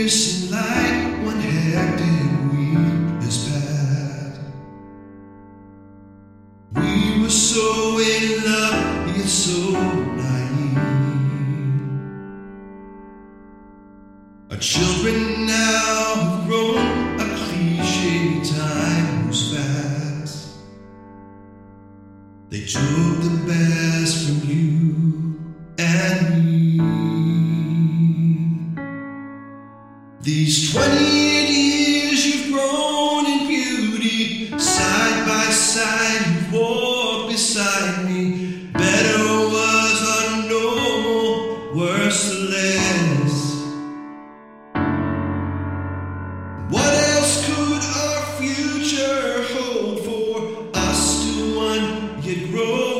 in light, one hectic week has passed. We were so in love, yet so naive. Our children now have grown, a cliche time moves fast. They took the best from you These 28 years you've grown in beauty, side by side you've walked beside me. Better was normal, worse less. What else could our future hold for us to one yet growing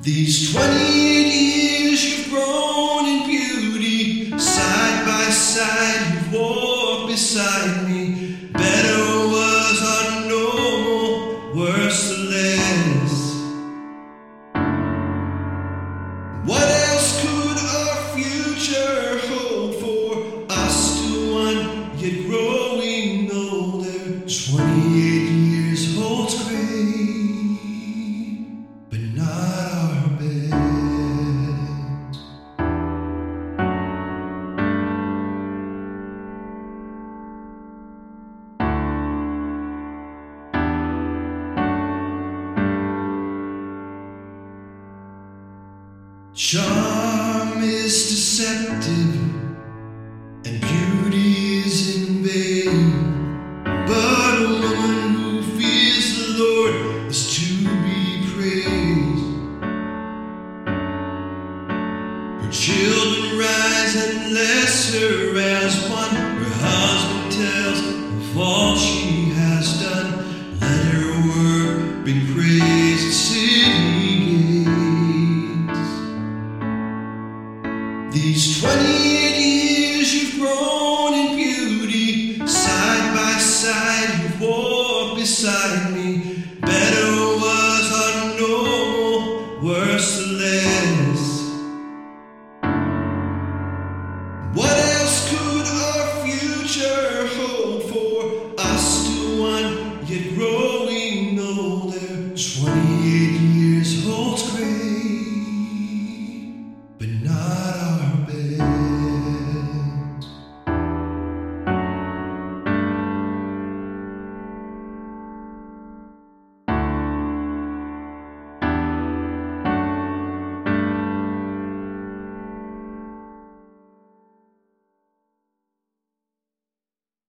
These 28 years you've grown in beauty, side by side you've walked beside me. Better was our normal, worse or less. What else could our future hold for us to one yet growing older? 28 years holds great, Charm is deceptive and beauty is in vain. But a woman who fears the Lord is to be praised. Her children rise and bless her as one. Her husband tells of all she has done. Let her work be praise